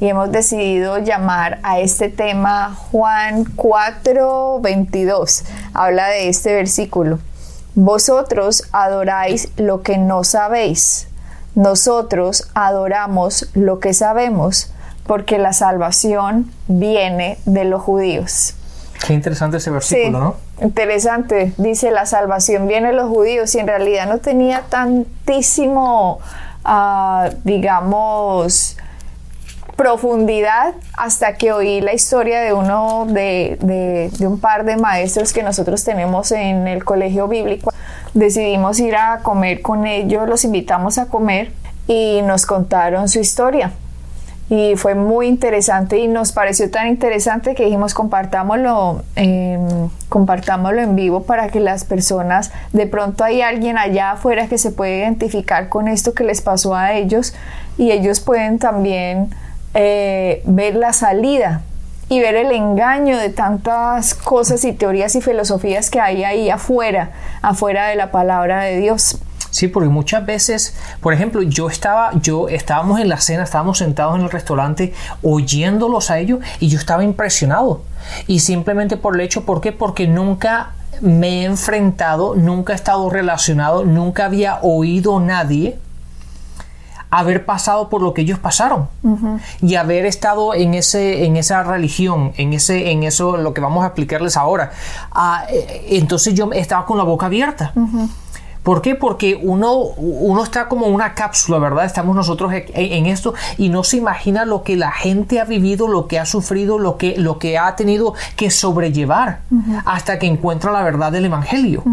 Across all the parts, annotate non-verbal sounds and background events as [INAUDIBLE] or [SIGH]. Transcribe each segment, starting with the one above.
y hemos decidido llamar a este tema Juan 4:22. Habla de este versículo. Vosotros adoráis lo que no sabéis nosotros adoramos lo que sabemos porque la salvación viene de los judíos. Qué interesante ese versículo, ¿no? Interesante. Dice, la salvación viene de los judíos y en realidad no tenía tantísimo, ah, digamos, profundidad hasta que oí la historia de uno de, de, un par de maestros que nosotros tenemos en el colegio bíblico. Decidimos ir a comer con ellos, los invitamos a comer y nos contaron su historia. Y fue muy interesante y nos pareció tan interesante que dijimos compartámoslo, compartámoslo en vivo para que las personas, de pronto hay alguien allá afuera que se puede identificar con esto que les pasó a ellos y ellos pueden también eh, ver la salida y ver el engaño de tantas cosas y teorías y filosofías que hay ahí afuera, afuera de la palabra de Dios. Sí, porque muchas veces, por ejemplo, yo estaba, yo estábamos en la cena, estábamos sentados en el restaurante oyéndolos a ellos y yo estaba impresionado. Y simplemente por el hecho, ¿por qué? Porque nunca me he enfrentado, nunca he estado relacionado, nunca había oído nadie haber pasado por lo que ellos pasaron. Y haber estado en ese en esa religión en ese en eso lo que vamos a explicarles ahora. Ah, eh, entonces yo estaba con la boca abierta ¿Por qué? Porque uno, uno está como una cápsula, ¿verdad? Estamos nosotros en, esto y no se imagina lo que la gente ha vivido, lo que ha sufrido, lo que, lo que ha tenido que sobrellevar hasta que encuentra la verdad del Evangelio.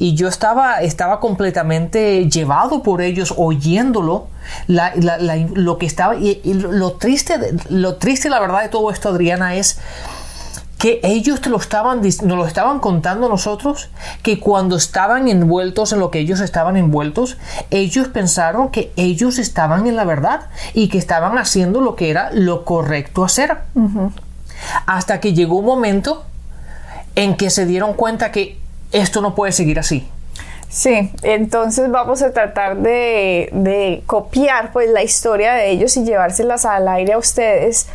Y yo estaba, estaba completamente llevado por ellos oyéndolo. lo que estaba y, lo triste lo triste la verdad de todo esto Adriana es que ellos te lo estaban, nos lo estaban contando nosotros, que cuando estaban envueltos en lo que ellos estaban envueltos, ellos pensaron que ellos estaban en la verdad y que estaban haciendo lo que era lo correcto hacer. Hasta que llegó un momento en que se dieron cuenta que esto no puede seguir así. Sí, entonces vamos a tratar de, de copiar pues la historia de ellos y llevárselas al aire a ustedes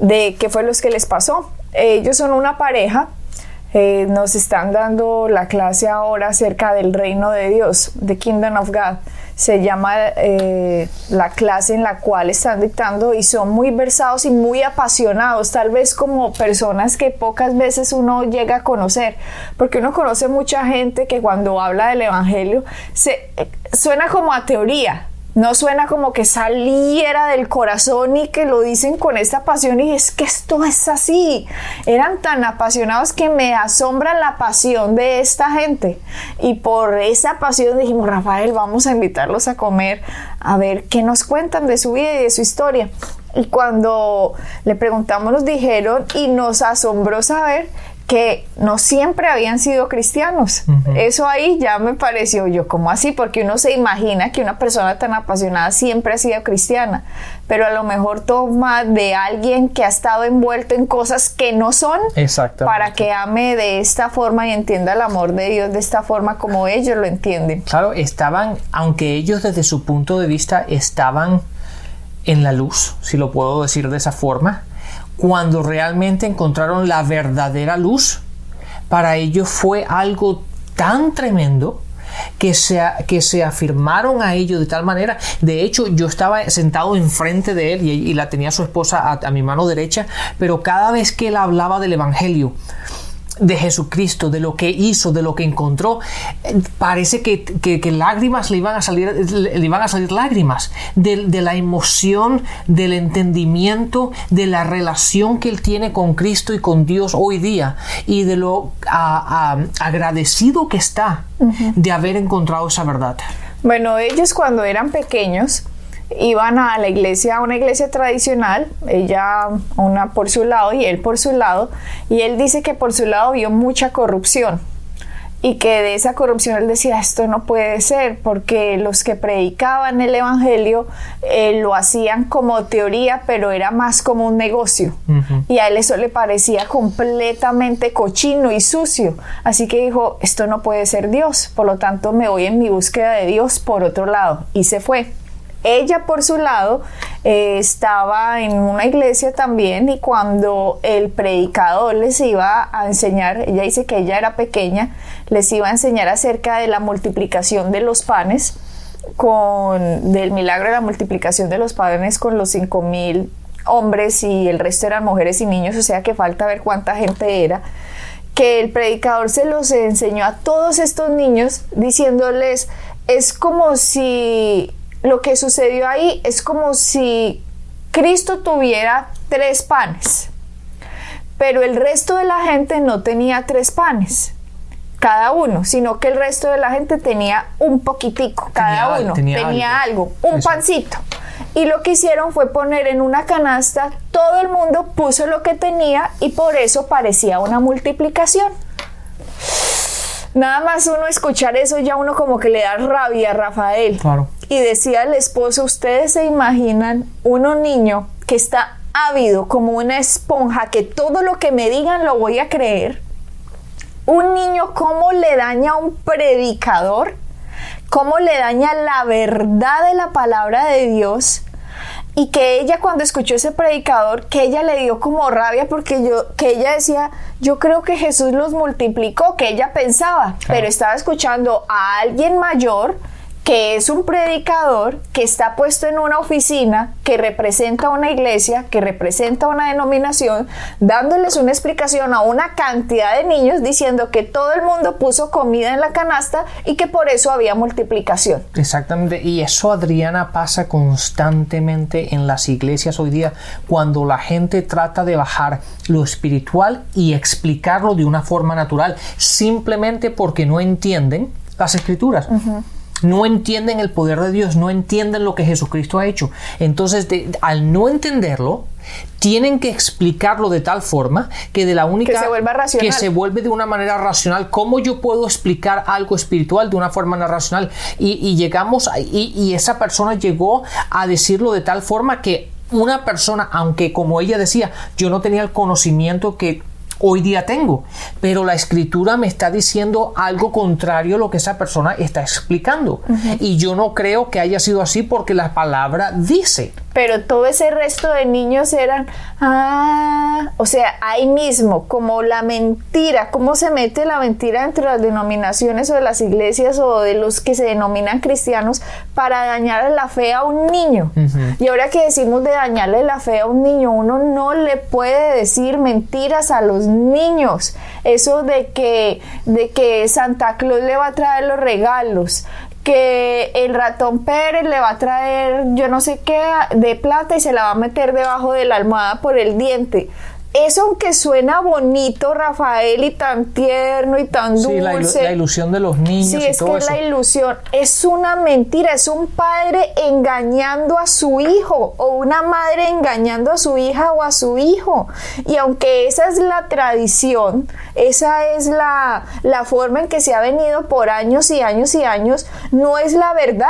de qué fue lo que les pasó. Ellos son una pareja. Eh, nos están dando la clase ahora acerca del reino de Dios, The Kingdom of God. Se llama eh, la clase en la cual están dictando y son muy versados y muy apasionados, tal vez como personas que pocas veces uno llega a conocer, porque uno conoce mucha gente que cuando habla del Evangelio se, eh, suena como a teoría, no suena como que saliera del corazón y que lo dicen con esta pasión y es que esto es así. Eran tan apasionados que me asombra la pasión de esta gente. Y por esa pasión dijimos, Rafael, vamos a invitarlos a comer, a ver qué nos cuentan de su vida y de su historia. Y cuando le preguntamos nos dijeron y nos asombró saber que no siempre habían sido cristianos. Eso ahí ya me pareció yo, como así? Porque uno se imagina que una persona tan apasionada siempre ha sido cristiana, pero a lo mejor toma de alguien que ha estado envuelto en cosas que no son para que ame de esta forma y entienda el amor de Dios de esta forma como ellos lo entienden. Claro, estaban, aunque ellos desde su punto de vista estaban en la luz, si lo puedo decir de esa forma, cuando realmente encontraron la verdadera luz, para ellos fue algo tan tremendo que se, que se afirmaron a ellos de tal manera. De hecho, yo estaba sentado enfrente de él y, la tenía su esposa a, mi mano derecha, pero cada vez que él hablaba del Evangelio, de Jesucristo, de lo que hizo, de lo que encontró, parece que, lágrimas le iban a salir, le iban a salir lágrimas de, la emoción, del entendimiento, de la relación que él tiene con Cristo y con Dios hoy día y de lo agradecido que está de haber encontrado esa verdad. Bueno, ellos cuando eran pequeños, iban a la iglesia, a una iglesia tradicional, ella una por su lado y él por su lado, y él dice que por su lado vio mucha corrupción y que de esa corrupción él decía esto no puede ser porque los que predicaban el evangelio eh, lo hacían como teoría pero era más como un negocio. Y a él eso le parecía completamente cochino y sucio. Así que dijo esto no puede ser Dios por lo tanto me voy en mi búsqueda de Dios por otro lado y se fue ella por su lado eh, estaba en una iglesia también y cuando el predicador les iba a enseñar, ella dice que ella era pequeña, les iba a enseñar acerca de la multiplicación de los panes, con, del milagro de la multiplicación de los panes con los cinco mil hombres y el resto eran mujeres y niños, o sea que falta ver cuánta gente era que el predicador se los enseñó a todos estos niños diciéndoles es como si lo que sucedió ahí es como si Cristo tuviera tres panes, pero el resto de la gente no tenía tres panes cada uno, sino que el resto de la gente tenía un poquitico, cada uno tenía, algo, un pancito. Y lo que hicieron fue poner en una canasta, todo el mundo puso lo que tenía y por eso parecía una multiplicación. Nada más uno escuchar eso ya uno como que le da rabia a Rafael. Claro. Y decía el esposo, ustedes se imaginan uno niño que está ávido como una esponja, que todo lo que me digan lo voy a creer. Un niño cómo le daña a un predicador, cómo le daña la verdad de la palabra de Dios y que ella cuando escuchó ese predicador, que ella le dio como rabia porque yo, que ella decía, yo creo que Jesús los multiplicó, que ella pensaba, pero estaba escuchando a alguien mayor que es un predicador que está puesto en una oficina que representa una iglesia, que representa una denominación, dándoles una explicación a una cantidad de niños diciendo que todo el mundo puso comida en la canasta y que por eso había multiplicación. Exactamente, y eso Adriana pasa constantemente en las iglesias hoy día cuando la gente trata de bajar lo espiritual y explicarlo de una forma natural, simplemente porque no entienden las escrituras no entienden el poder de Dios, no entienden lo que Jesucristo ha hecho. Entonces, al no entenderlo, tienen que explicarlo de tal forma que de la única que se vuelva racional. que se vuelve de una manera racional cómo yo puedo explicar algo espiritual de una forma racional y, llegamos y, y esa persona llegó a decirlo de tal forma que una persona aunque como ella decía yo no tenía el conocimiento que hoy día tengo. Pero la escritura me está diciendo algo contrario a lo que esa persona está explicando. Y yo no creo que haya sido así porque la palabra dice. Pero todo ese resto de niños eran, ah, o sea, ahí mismo, como la mentira, cómo se mete la mentira entre las denominaciones o de las iglesias o de los que se denominan cristianos para dañarle la fe a un niño. Y ahora que decimos de dañarle la fe a un niño, uno no le puede decir mentiras a los niños. Eso de que, de que Santa Claus le va a traer los regalos, que el ratón Pérez le va a traer yo no sé qué de plata y se la va a meter debajo de la almohada por el diente. Eso aunque suena bonito, Rafael, y tan tierno y tan dulce. Sí, la, ilusión de los niños. Sí, es que la ilusión es una mentira, es un padre engañando a su hijo o una madre engañando a su hija o a su hijo. Y aunque esa es la tradición, esa es la, la forma en que se ha venido por años y años y años, no es la verdad.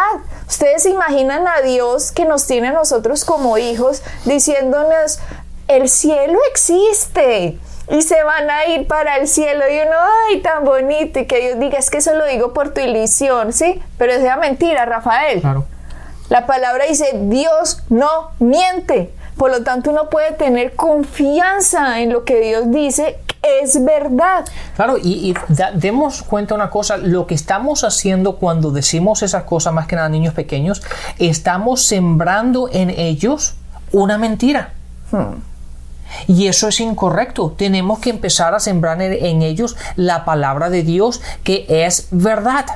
Ustedes se imaginan a Dios que nos tiene a nosotros como hijos diciéndonos, el cielo existe y se van a ir para el cielo y uno, ay, tan bonito y que Dios diga, es que eso lo digo por tu ilusión, ¿sí? Pero es mentira, Rafael. Claro. La palabra dice, Dios no miente. Por lo tanto, uno puede tener confianza en lo que Dios dice es verdad. Claro, y, demos cuenta una cosa, lo que estamos haciendo cuando decimos esas cosas, más que nada niños pequeños, estamos sembrando en ellos una mentira. Hmm. Y eso es incorrecto. Tenemos que empezar a sembrar en ellos la palabra de Dios que es verdad.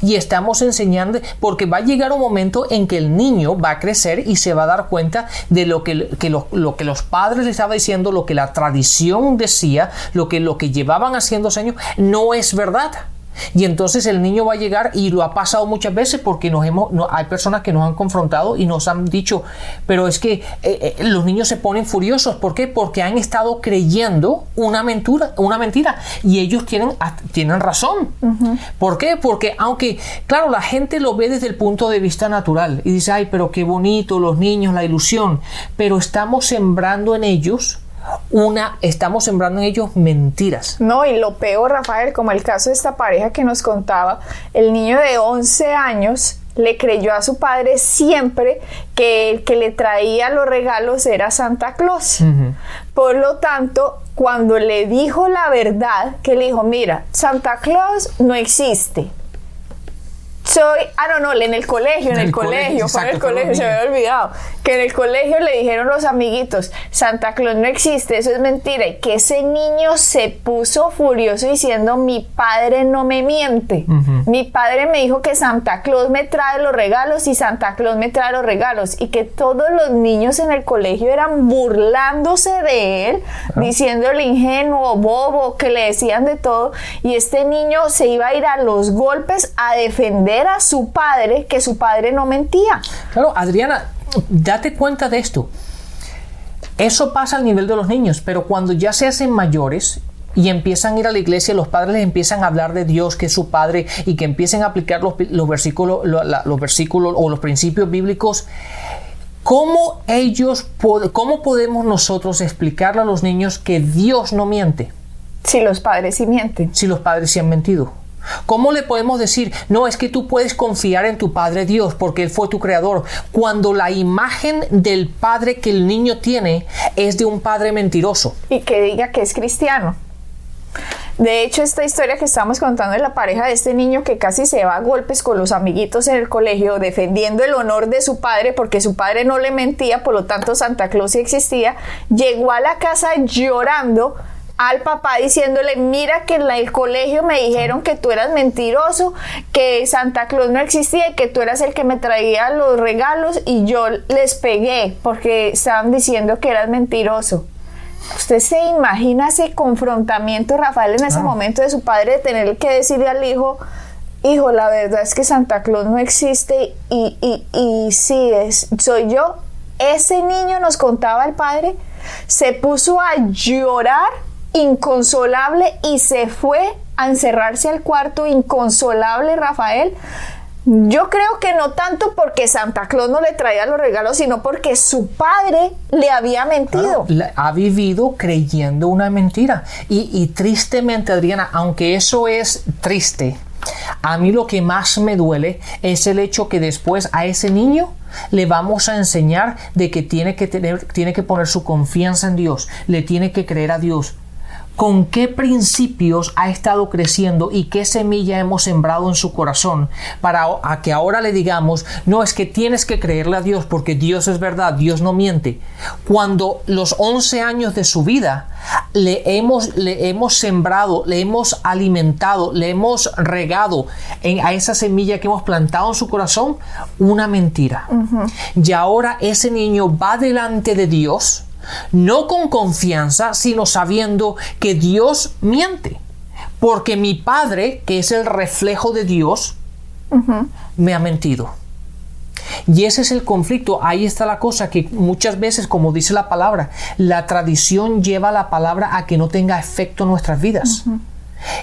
Y estamos enseñando, porque va a llegar un momento en que el niño va a crecer y se va a dar cuenta de lo que, lo, que los padres le estaban diciendo, lo que la tradición decía, lo que, lo que llevaban haciendo años, no es verdad. Y entonces el niño va a llegar y lo ha pasado muchas veces porque nos hemos, no, hay personas que nos han confrontado y nos han dicho, pero es que eh, eh, los niños se ponen furiosos. ¿Por qué? Porque han estado creyendo una mentira, una mentira y ellos tienen, tienen razón. ¿Por qué? Porque aunque, claro, la gente lo ve desde el punto de vista natural y dice, ay, pero qué bonito los niños, la ilusión, pero estamos sembrando en ellos una, estamos sembrando en ellos mentiras. No, y lo peor, Rafael, como el caso de esta pareja que nos contaba, el niño de 11 años le creyó a su padre siempre que el que le traía los regalos era Santa Claus. Por lo tanto, cuando le dijo la verdad, que le dijo, mira, Santa Claus no existe soy, ah, no, no, en el colegio, en, el, colegio, fue en el colegio, se me había olvidado, que en el colegio le dijeron los amiguitos, Santa Claus no existe, eso es mentira, y que ese niño se puso furioso diciendo, mi padre no me miente, mi padre me dijo que Santa Claus me trae los regalos y Santa Claus me trae los regalos, y que todos los niños en el colegio eran burlándose de él, diciéndole ingenuo, bobo, que le decían de todo, y este niño se iba a ir a los golpes a defender a su padre que su padre no mentía. Claro, Adriana, date cuenta de esto. Eso pasa al nivel de los niños, pero cuando ya se hacen mayores y empiezan a ir a la iglesia, los padres les empiezan a hablar de Dios, que es su Padre, y que empiecen a aplicar los, versículos, los versículos o los principios bíblicos, ¿cómo ellos, cómo podemos nosotros explicarle a los niños que Dios no miente? Si los padres sí mienten. Si los padres sí han mentido. ¿Cómo le podemos decir, no, es que tú puedes confiar en tu Padre Dios porque Él fue tu creador, cuando la imagen del Padre que el niño tiene es de un Padre mentiroso? Y que diga que es cristiano. De hecho, esta historia que estamos contando de la pareja de este niño que casi se va a golpes con los amiguitos en el colegio, defendiendo el honor de su padre porque su padre no le mentía, por lo tanto Santa Claus sí existía, llegó a la casa llorando al papá diciéndole, mira que en el colegio me dijeron que tú eras mentiroso, que Santa Claus no existía y que tú eras el que me traía los regalos y yo les pegué porque estaban diciendo que eras mentiroso. ¿Usted se imagina ese confrontamiento, Rafael, en ese momento de su padre, de tener que decirle al hijo, hijo, la verdad es que Santa Claus no existe y, y, y sí, es, soy yo? Ese niño nos contaba el padre, se puso a llorar inconsolable y se fue a encerrarse al cuarto inconsolable Rafael. Yo creo que no tanto porque Santa Claus no le traía los regalos, sino porque su padre le había mentido. ha vivido creyendo una mentira. Y, y tristemente, Adriana, aunque eso es triste, a mí lo que más me duele es el hecho que después a ese niño le vamos a enseñar de que tiene que tener, tiene que poner su confianza en Dios, le tiene que creer a Dios con qué principios ha estado creciendo y qué semilla hemos sembrado en su corazón para a que ahora le digamos, no es que tienes que creerle a Dios porque Dios es verdad, Dios no miente. Cuando los 11 años de su vida le hemos, le hemos sembrado, le hemos alimentado, le hemos regado en, a esa semilla que hemos plantado en su corazón una mentira. Y ahora ese niño va delante de Dios no con confianza, sino sabiendo que Dios miente. Porque mi Padre, que es el reflejo de Dios, me ha mentido. Y ese es el conflicto, ahí está la cosa que muchas veces, como dice la palabra, la tradición lleva la palabra a que no tenga efecto en nuestras vidas.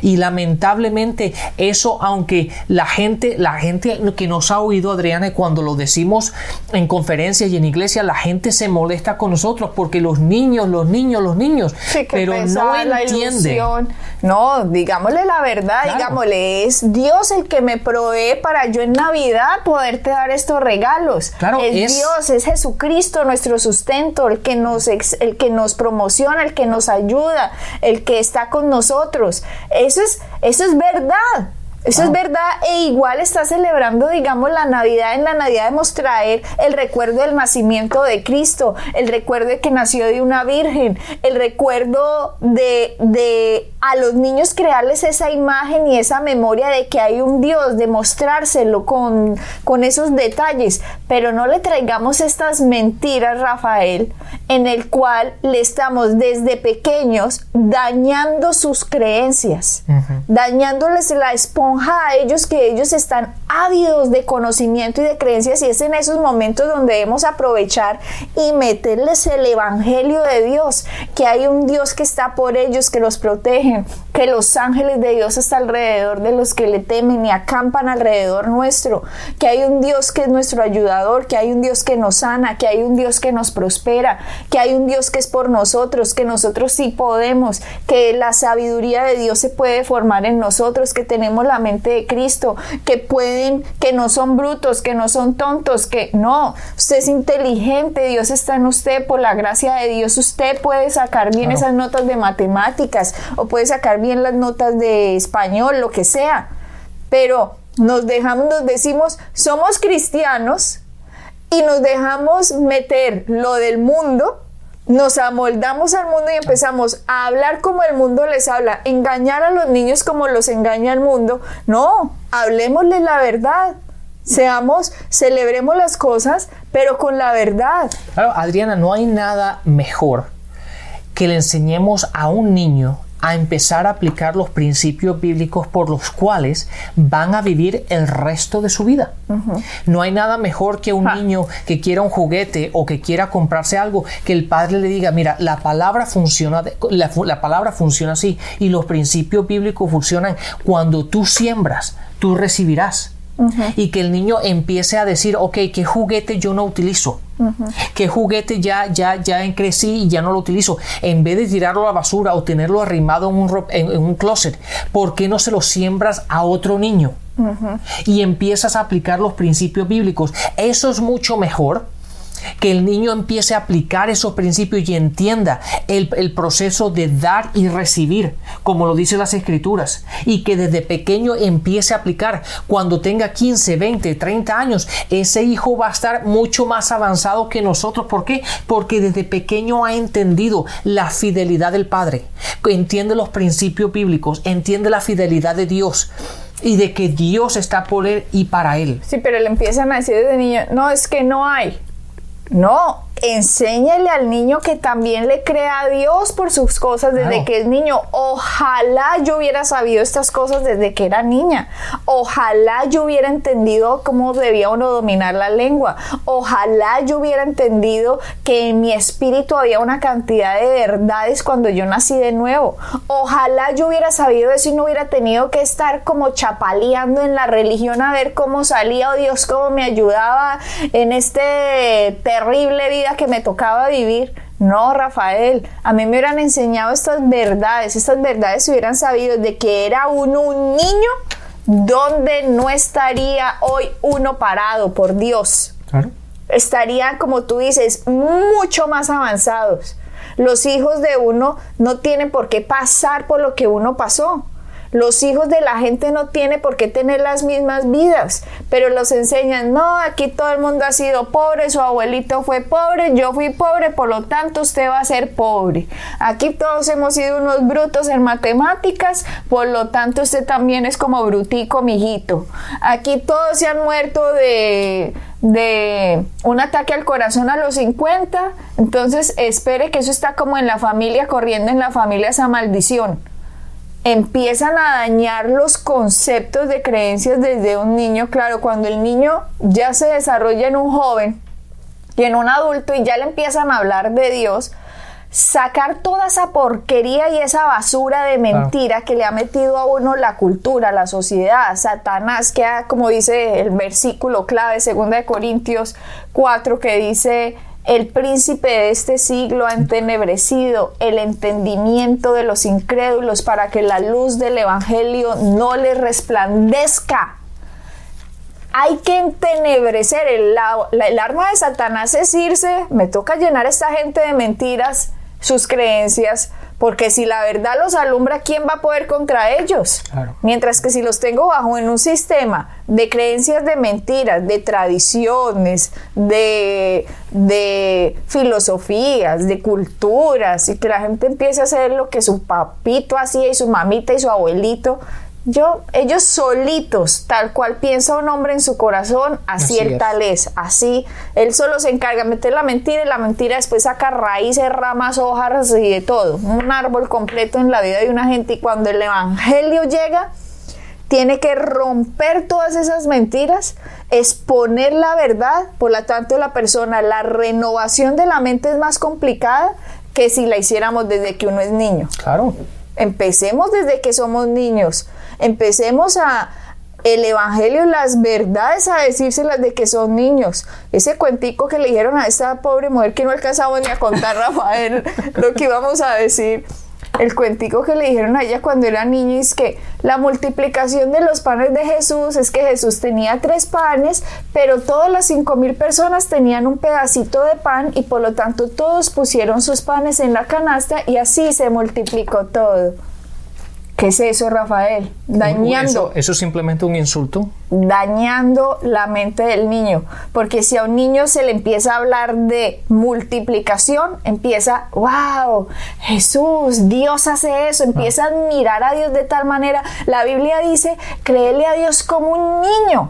Y lamentablemente eso, aunque la gente, la gente que nos ha oído, Adriana, cuando lo decimos en conferencias y en iglesia, la gente se molesta con nosotros porque los niños, los niños, los niños, pero no entiende. No, digámosle la verdad, digámosle, es Dios el que me provee para yo en Navidad poderte dar estos regalos. Claro, es, Dios, es Jesucristo nuestro sustento, el que nos el que nos promociona, el que nos ayuda, el que está con nosotros. Eso es, eso es verdad. Eso es verdad e igual está celebrando, digamos, la Navidad. En la Navidad debemos traer el recuerdo del nacimiento de Cristo, el recuerdo de que nació de una virgen, el recuerdo de, de a los niños crearles esa imagen y esa memoria de que hay un Dios, demostrárselo con, con esos detalles, pero no le traigamos estas mentiras, Rafael, en el cual le estamos desde pequeños dañando sus creencias, dañándoles la esponja a ellos que ellos están ávidos de conocimiento y de creencias y es en esos momentos donde debemos aprovechar y meterles el evangelio de Dios, que hay un Dios que está por ellos, que los protege, que los ángeles de Dios están alrededor de los que le temen y acampan alrededor nuestro, que hay un Dios que es nuestro ayudador, que hay un Dios que nos sana, que hay un Dios que nos prospera, que hay un Dios que es por nosotros, que nosotros sí podemos, que la sabiduría de Dios se puede formar en nosotros, que tenemos la mente de Cristo, que pueden, que no son brutos, que no son tontos, que no, usted es inteligente, Dios está en usted, por la gracia de Dios usted puede sacar bien esas notas de matemáticas o puede sacar bien las notas de español, lo que sea, pero nos dejamos, nos decimos, somos cristianos, y nos dejamos meter lo del mundo, nos amoldamos al mundo y empezamos a hablar como el mundo les habla, engañar a los niños como los engaña el mundo. No, hablemosle la verdad. Seamos, celebremos las cosas, pero con la verdad. Claro, Adriana, no hay nada mejor que le enseñemos a un niño a empezar a aplicar los principios bíblicos por los cuales van a vivir el resto de su vida. No hay nada mejor que un niño que quiera un juguete o que quiera comprarse algo, que el padre le diga, mira, la palabra funciona, la, la palabra funciona así y los principios bíblicos funcionan. Cuando tú siembras, tú recibirás y que el niño empiece a decir, ok, ¿qué juguete yo no utilizo? ¿Qué juguete ya, ya, ya crecí y ya no lo utilizo? En vez de tirarlo a la basura o tenerlo arrimado en un, en un closet, ¿por qué no se lo siembras a otro niño? Y empiezas a aplicar los principios bíblicos. Eso es mucho mejor que el niño empiece a aplicar esos principios y entienda el, proceso de dar y recibir, como lo dicen las escrituras, y que desde pequeño empiece a aplicar. Cuando tenga 15, 20, 30 años, ese hijo va a estar mucho más avanzado que nosotros. ¿Por qué? Porque desde pequeño ha entendido la fidelidad del Padre, entiende los principios bíblicos, entiende la fidelidad de Dios y de que Dios está por él y para él. Sí, pero le empiezan a decir desde niño, no, es que no hay. No, enséñele al niño que también le crea a Dios por sus cosas desde que es niño. Ojalá yo hubiera sabido estas cosas desde que era niña. Ojalá yo hubiera entendido cómo debía uno dominar la lengua. Ojalá yo hubiera entendido que en mi espíritu había una cantidad de verdades cuando yo nací de nuevo. Ojalá yo hubiera sabido eso y no hubiera tenido que estar como chapaleando en la religión a ver cómo salía o oh Dios cómo me ayudaba en este terrible vida que me tocaba vivir. No, Rafael, a mí me hubieran enseñado estas verdades, estas verdades se hubieran sabido de que era uno un niño donde no estaría hoy uno parado, por Dios. Claro. Estarían, como tú dices, mucho más avanzados. Los hijos de uno no tienen por qué pasar por lo que uno pasó. Los hijos de la gente no tienen por qué tener las mismas vidas, pero los enseñan, no, aquí todo el mundo ha sido pobre, su abuelito fue pobre, yo fui pobre, por lo tanto usted va a ser pobre. Aquí todos hemos sido unos brutos en matemáticas, por lo tanto usted también es como brutico, mijito. Aquí todos se han muerto de, de un ataque al corazón a los 50, entonces espere que eso está como en la familia, corriendo en la familia esa maldición empiezan a dañar los conceptos de creencias desde un niño. Claro, cuando el niño ya se desarrolla en un joven y en un adulto y ya le empiezan a hablar de Dios, sacar toda esa porquería y esa basura de mentira que le ha metido a uno la cultura, la sociedad, Satanás, que ha, como dice el versículo clave, 2 de Corintios 4, que dice el príncipe de este siglo ha entenebrecido el entendimiento de los incrédulos para que la luz del Evangelio no les resplandezca. Hay que entenebrecer. El, el arma de Satanás es irse. Me toca llenar a esta gente de mentiras, sus creencias, porque si la verdad los alumbra, ¿quién va a poder contra ellos? Mientras que si los tengo bajo en un sistema de creencias de mentiras, de tradiciones, de, de filosofías, de culturas, y que la gente empiece a hacer lo que su papito hacía y su mamita y su abuelito, yo, ellos solitos, tal cual piensa un hombre en su corazón, así, el tal es. Así, él solo se encarga de meter la mentira y la mentira después saca raíces, ramas, hojas y de todo. Un árbol completo en la vida de una gente. Y cuando el evangelio llega, tiene que romper todas esas mentiras, exponer la verdad. Por lo tanto, la persona, la renovación de la mente es más complicada que si la hiciéramos desde que uno es niño. Claro. Empecemos desde que somos niños empecemos a el evangelio, las verdades a decírselas de que son niños. Ese cuentico que le dijeron a esta pobre mujer que no alcanzamos ni a contar, [LAUGHS] Rafael, lo que íbamos a decir. El cuentico que le dijeron a ella cuando era niña es que la multiplicación de los panes de Jesús es que Jesús tenía tres panes, pero todas las cinco mil personas tenían un pedacito de pan y por lo tanto todos pusieron sus panes en la canasta y así se multiplicó todo. ¿Qué es eso, Rafael? Dañando. ¿Eso, es simplemente un insulto? Dañando la mente del niño. Porque si a un niño se le empieza a hablar de multiplicación, empieza, wow, Jesús, Dios hace eso, empieza a admirar a Dios de tal manera. La Biblia dice, créele a Dios como un niño.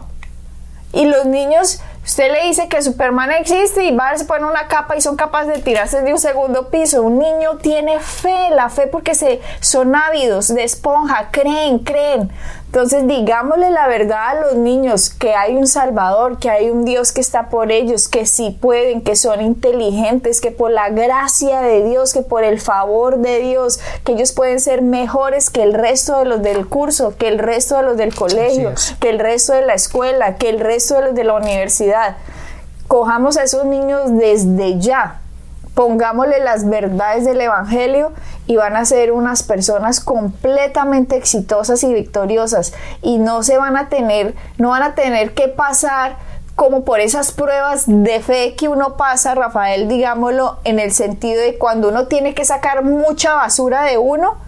Y los niños Usted le dice que Superman existe y va, se pone una capa y son capaces de tirarse de un segundo piso. Un niño tiene fe, la fe porque se, son ávidos de esponja, creen, creen. Entonces digámosle la verdad a los niños que hay un Salvador, que hay un Dios que está por ellos, que sí pueden, que son inteligentes, que por la gracia de Dios, que por el favor de Dios, que ellos pueden ser mejores que el resto de los del curso, que el resto de los del colegio, que el resto de la escuela, que el resto de los de la universidad. Cojamos a esos niños desde ya pongámosle las verdades del Evangelio y van a ser unas personas completamente exitosas y victoriosas y no se van a tener, no van a tener que pasar como por esas pruebas de fe que uno pasa, Rafael, digámoslo, en el sentido de cuando uno tiene que sacar mucha basura de uno,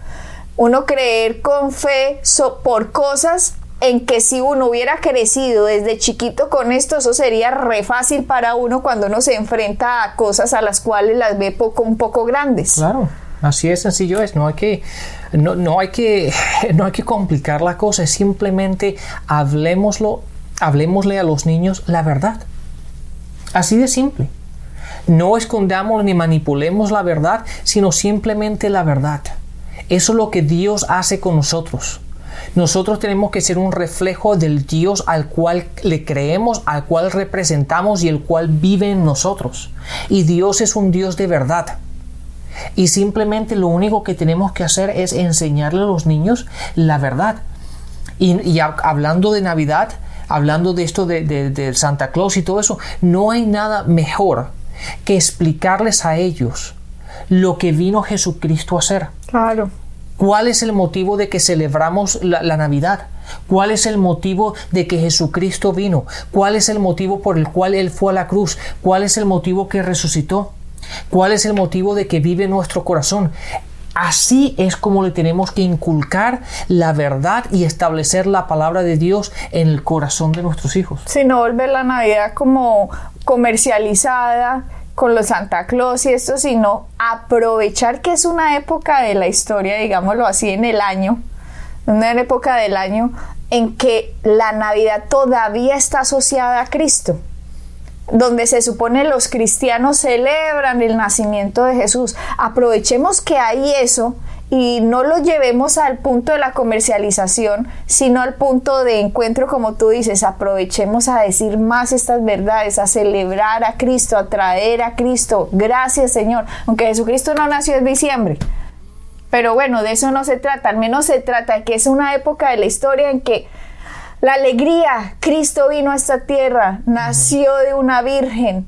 uno creer con fe por cosas en que si uno hubiera crecido desde chiquito con esto, eso sería re fácil para uno cuando uno se enfrenta a cosas a las cuales las ve poco, un poco grandes. Claro, así es sencillo es, no hay que, no, no hay que, [LAUGHS] no hay que complicar la cosa, simplemente hablemoslo, hablemosle a los niños la verdad. Así de simple. No escondamos ni manipulemos la verdad, sino simplemente la verdad. Eso es lo que Dios hace con nosotros. Nosotros tenemos que ser un reflejo del Dios al cual le creemos, al cual representamos y el cual vive en nosotros. Y Dios es un Dios de verdad. Y simplemente lo único que tenemos que hacer es enseñarle a los niños la verdad. Y, hablando de Navidad, hablando de esto de, de Santa Claus y todo eso, no hay nada mejor que explicarles a ellos lo que vino Jesucristo a hacer. Claro. ¿Cuál es el motivo de que celebramos la, Navidad? ¿Cuál es el motivo de que Jesucristo vino? ¿Cuál es el motivo por el cual Él fue a la cruz? ¿Cuál es el motivo que resucitó? ¿Cuál es el motivo de que vive nuestro corazón? Así es como le tenemos que inculcar la verdad y establecer la palabra de Dios en el corazón de nuestros hijos. Si no volver la Navidad como comercializada, con los Santa Claus y esto, sino aprovechar que es una época de la historia, digámoslo así, en el año, una época del año en que la Navidad todavía está asociada a Cristo, donde se supone los cristianos celebran el nacimiento de Jesús. Aprovechemos que hay eso y no lo llevemos al punto de la comercialización, sino al punto de encuentro, como tú dices, aprovechemos a decir más estas verdades, a celebrar a Cristo, a traer a Cristo. Gracias Señor, aunque Jesucristo no nació en diciembre. Pero bueno, de eso no se trata, al menos se trata que es una época de la historia en que la alegría, Cristo vino a esta tierra, nació de una virgen,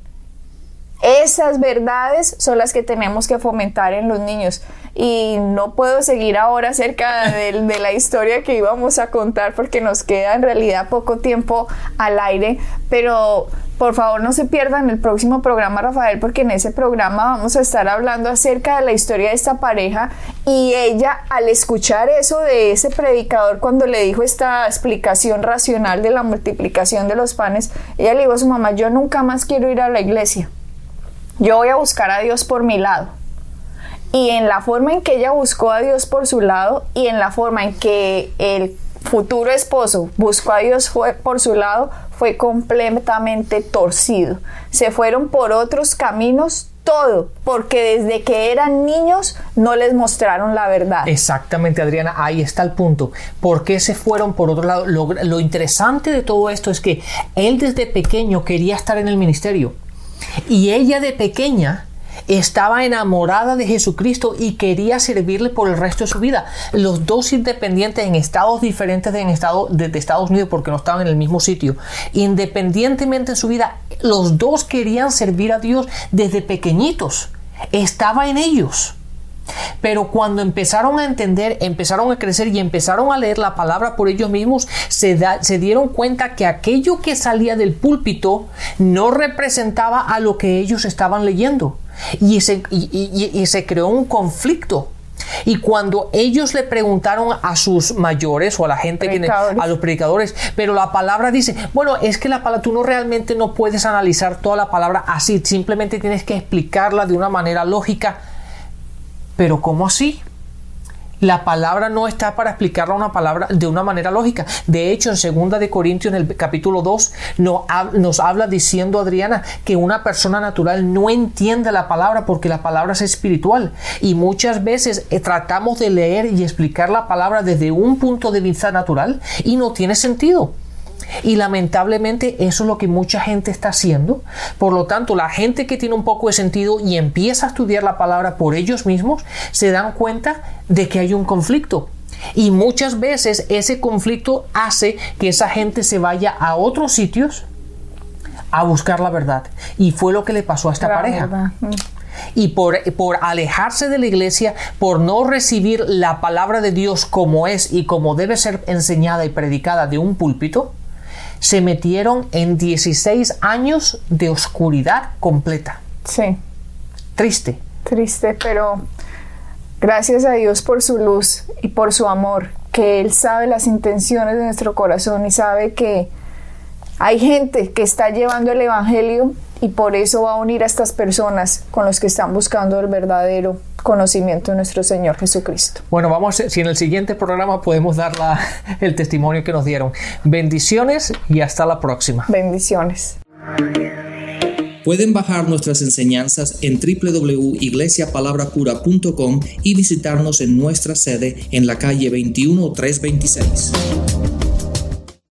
esas verdades son las que tenemos que fomentar en los niños. Y no puedo seguir ahora acerca [LAUGHS] de, la historia que íbamos a contar porque nos queda en realidad poco tiempo al aire, pero por favor no se pierdan el próximo programa, Rafael, porque en ese programa vamos a estar hablando acerca de la historia de esta pareja y ella al escuchar eso de ese predicador cuando le dijo esta explicación racional de la multiplicación de los panes, ella le dijo a su mamá, yo nunca más quiero ir a la iglesia. Yo voy a buscar a Dios por mi lado. Y en la forma en que ella buscó a Dios por su lado y en la forma en que el futuro esposo buscó a Dios fue por su lado, fue completamente torcido. Se fueron por otros caminos todo, porque desde que eran niños no les mostraron la verdad. Exactamente, Adriana, ahí está el punto. ¿Por qué se fueron por otro lado? Lo, lo interesante de todo esto es que él desde pequeño quería estar en el ministerio y ella de pequeña estaba enamorada de Jesucristo y quería servirle por el resto de su vida. Los dos independientes en estados diferentes de, en estado, de, Estados Unidos porque no estaban en el mismo sitio. Independientemente en su vida, los dos querían servir a Dios desde pequeñitos. Estaba en ellos. Pero cuando empezaron a entender, empezaron a crecer y empezaron a leer la palabra por ellos mismos, se, se, dieron cuenta que aquello que salía del púlpito no representaba a lo que ellos estaban leyendo y se, y, se creó un conflicto. Y cuando ellos le preguntaron a sus mayores o a la gente que a los predicadores, pero la palabra dice, bueno, es que la palabra tú no realmente no puedes analizar toda la palabra así, simplemente tienes que explicarla de una manera lógica. Pero ¿cómo así? La palabra no está para explicarla una palabra de una manera lógica. De hecho, en segunda de Corintios, en el capítulo 2, nos habla diciendo Adriana que una persona natural no entiende la palabra porque la palabra es espiritual. Y muchas veces eh, tratamos de leer y explicar la palabra desde un punto de vista natural y no tiene sentido. Y lamentablemente eso es lo que mucha gente está haciendo. Por lo tanto, la gente que tiene un poco de sentido y empieza a estudiar la palabra por ellos mismos, se dan cuenta de que hay un conflicto. Y muchas veces ese conflicto hace que esa gente se vaya a otros sitios a buscar la verdad. Y fue lo que le pasó a esta pareja. Y por, por, alejarse de la iglesia, por no recibir la palabra de Dios como es y como debe ser enseñada y predicada de un púlpito, se metieron en 16 años de oscuridad completa. Sí. Triste. Triste, pero gracias a Dios por su luz y por su amor, que Él sabe las intenciones de nuestro corazón y sabe que hay gente que está llevando el Evangelio y por eso va a unir a estas personas con los que están buscando el verdadero conocimiento de nuestro Señor Jesucristo. Bueno, vamos, si en el siguiente programa podemos dar [LAUGHS] el testimonio que nos dieron. Bendiciones y hasta la próxima. Bendiciones. Pueden bajar nuestras enseñanzas en www.iglesiapalabracura.com y visitarnos en nuestra sede en la calle 21326.